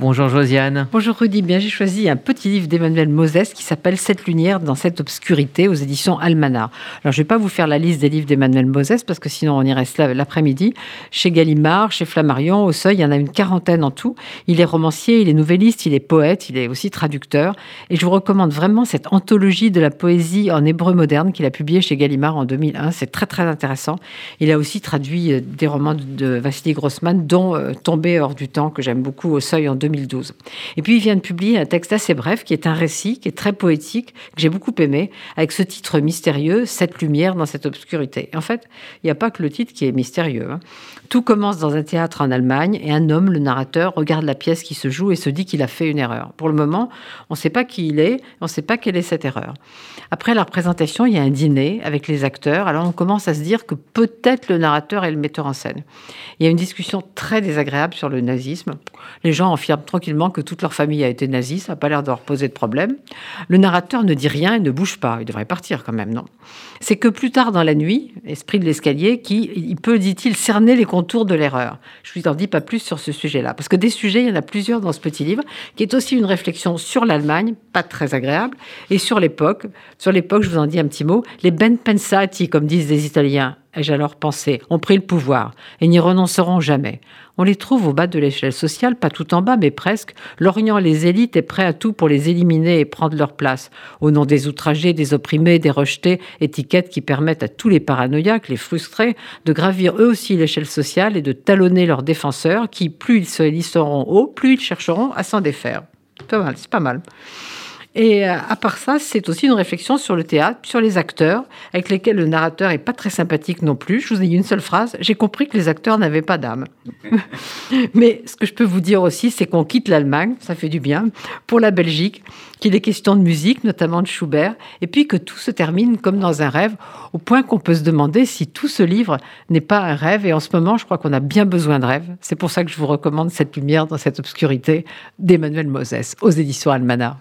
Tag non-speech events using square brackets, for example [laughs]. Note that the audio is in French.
Bonjour Josiane. Bonjour Rudy, bien j'ai choisi un petit livre d'Emmanuel Moses qui s'appelle Cette lumière dans cette obscurité aux éditions Almanar. Alors je ne vais pas vous faire la liste des livres d'Emmanuel Moses parce que sinon on y reste l'après-midi. Chez Gallimard, chez Flammarion, au Seuil, il y en a une quarantaine en tout. Il est romancier, il est nouvelliste, il est poète, il est aussi traducteur. Et je vous recommande vraiment cette anthologie de la poésie en hébreu moderne qu'il a publiée chez Gallimard en 2001. C'est très très intéressant. Il a aussi traduit euh, des romans de Vassili Grossman, dont euh, Tombé hors du temps, que j'aime beaucoup au Seuil en 2001. 2012. Et puis il vient de publier un texte assez bref qui est un récit, qui est très poétique, que j'ai beaucoup aimé, avec ce titre mystérieux, Cette lumière dans cette obscurité. en fait, il n'y a pas que le titre qui est mystérieux. Hein. Tout commence dans un théâtre en Allemagne et un homme, le narrateur, regarde la pièce qui se joue et se dit qu'il a fait une erreur. Pour le moment, on ne sait pas qui il est, on ne sait pas quelle est cette erreur. Après la représentation, il y a un dîner avec les acteurs. Alors on commence à se dire que peut-être le narrateur est le metteur en scène. Il y a une discussion très désagréable sur le nazisme. Les gens tranquillement que toute leur famille a été nazie. Ça n'a pas l'air de leur poser de problème. Le narrateur ne dit rien et ne bouge pas. Il devrait partir quand même, non? C'est que plus tard dans la nuit, esprit de l'escalier, qui il peut, dit-il, cerner les contours de l'erreur. Je ne vous en dis pas plus sur ce sujet-là. Parce que des sujets, il y en a plusieurs dans ce petit livre, qui est aussi une réflexion sur l'Allemagne, pas très agréable, et sur l'époque, sur l'époque, je vous en dis un petit mot, les ben pensati, comme disent les Italiens, ai-je alors pensé, ont pris le pouvoir et n'y renonceront jamais. On les trouve au bas de l'échelle sociale, pas tout en bas, mais presque. L'Orient, les élites, est prêt à tout pour les éliminer et prendre leur place. Au nom des outragés, des opprimés, des rejetés, étiquettes qui permettent à tous les paranoïaques, les frustrés, de gravir eux aussi l'échelle sociale et de talonner leurs défenseurs, qui, plus ils se lisseront haut, plus ils chercheront à s'en défaire. C'est pas mal, c'est pas mal. Et euh, à part ça, c'est aussi une réflexion sur le théâtre, sur les acteurs, avec lesquels le narrateur est pas très sympathique non plus. Je vous ai dit une seule phrase, j'ai compris que les acteurs n'avaient pas d'âme. [laughs] Mais ce que je peux vous dire aussi, c'est qu'on quitte l'Allemagne, ça fait du bien, pour la Belgique, qu'il est question de musique, notamment de Schubert, et puis que tout se termine comme dans un rêve, au point qu'on peut se demander si tout ce livre n'est pas un rêve. Et en ce moment, je crois qu'on a bien besoin de rêve. C'est pour ça que je vous recommande cette lumière dans cette obscurité d'Emmanuel Moses aux éditions Almanar.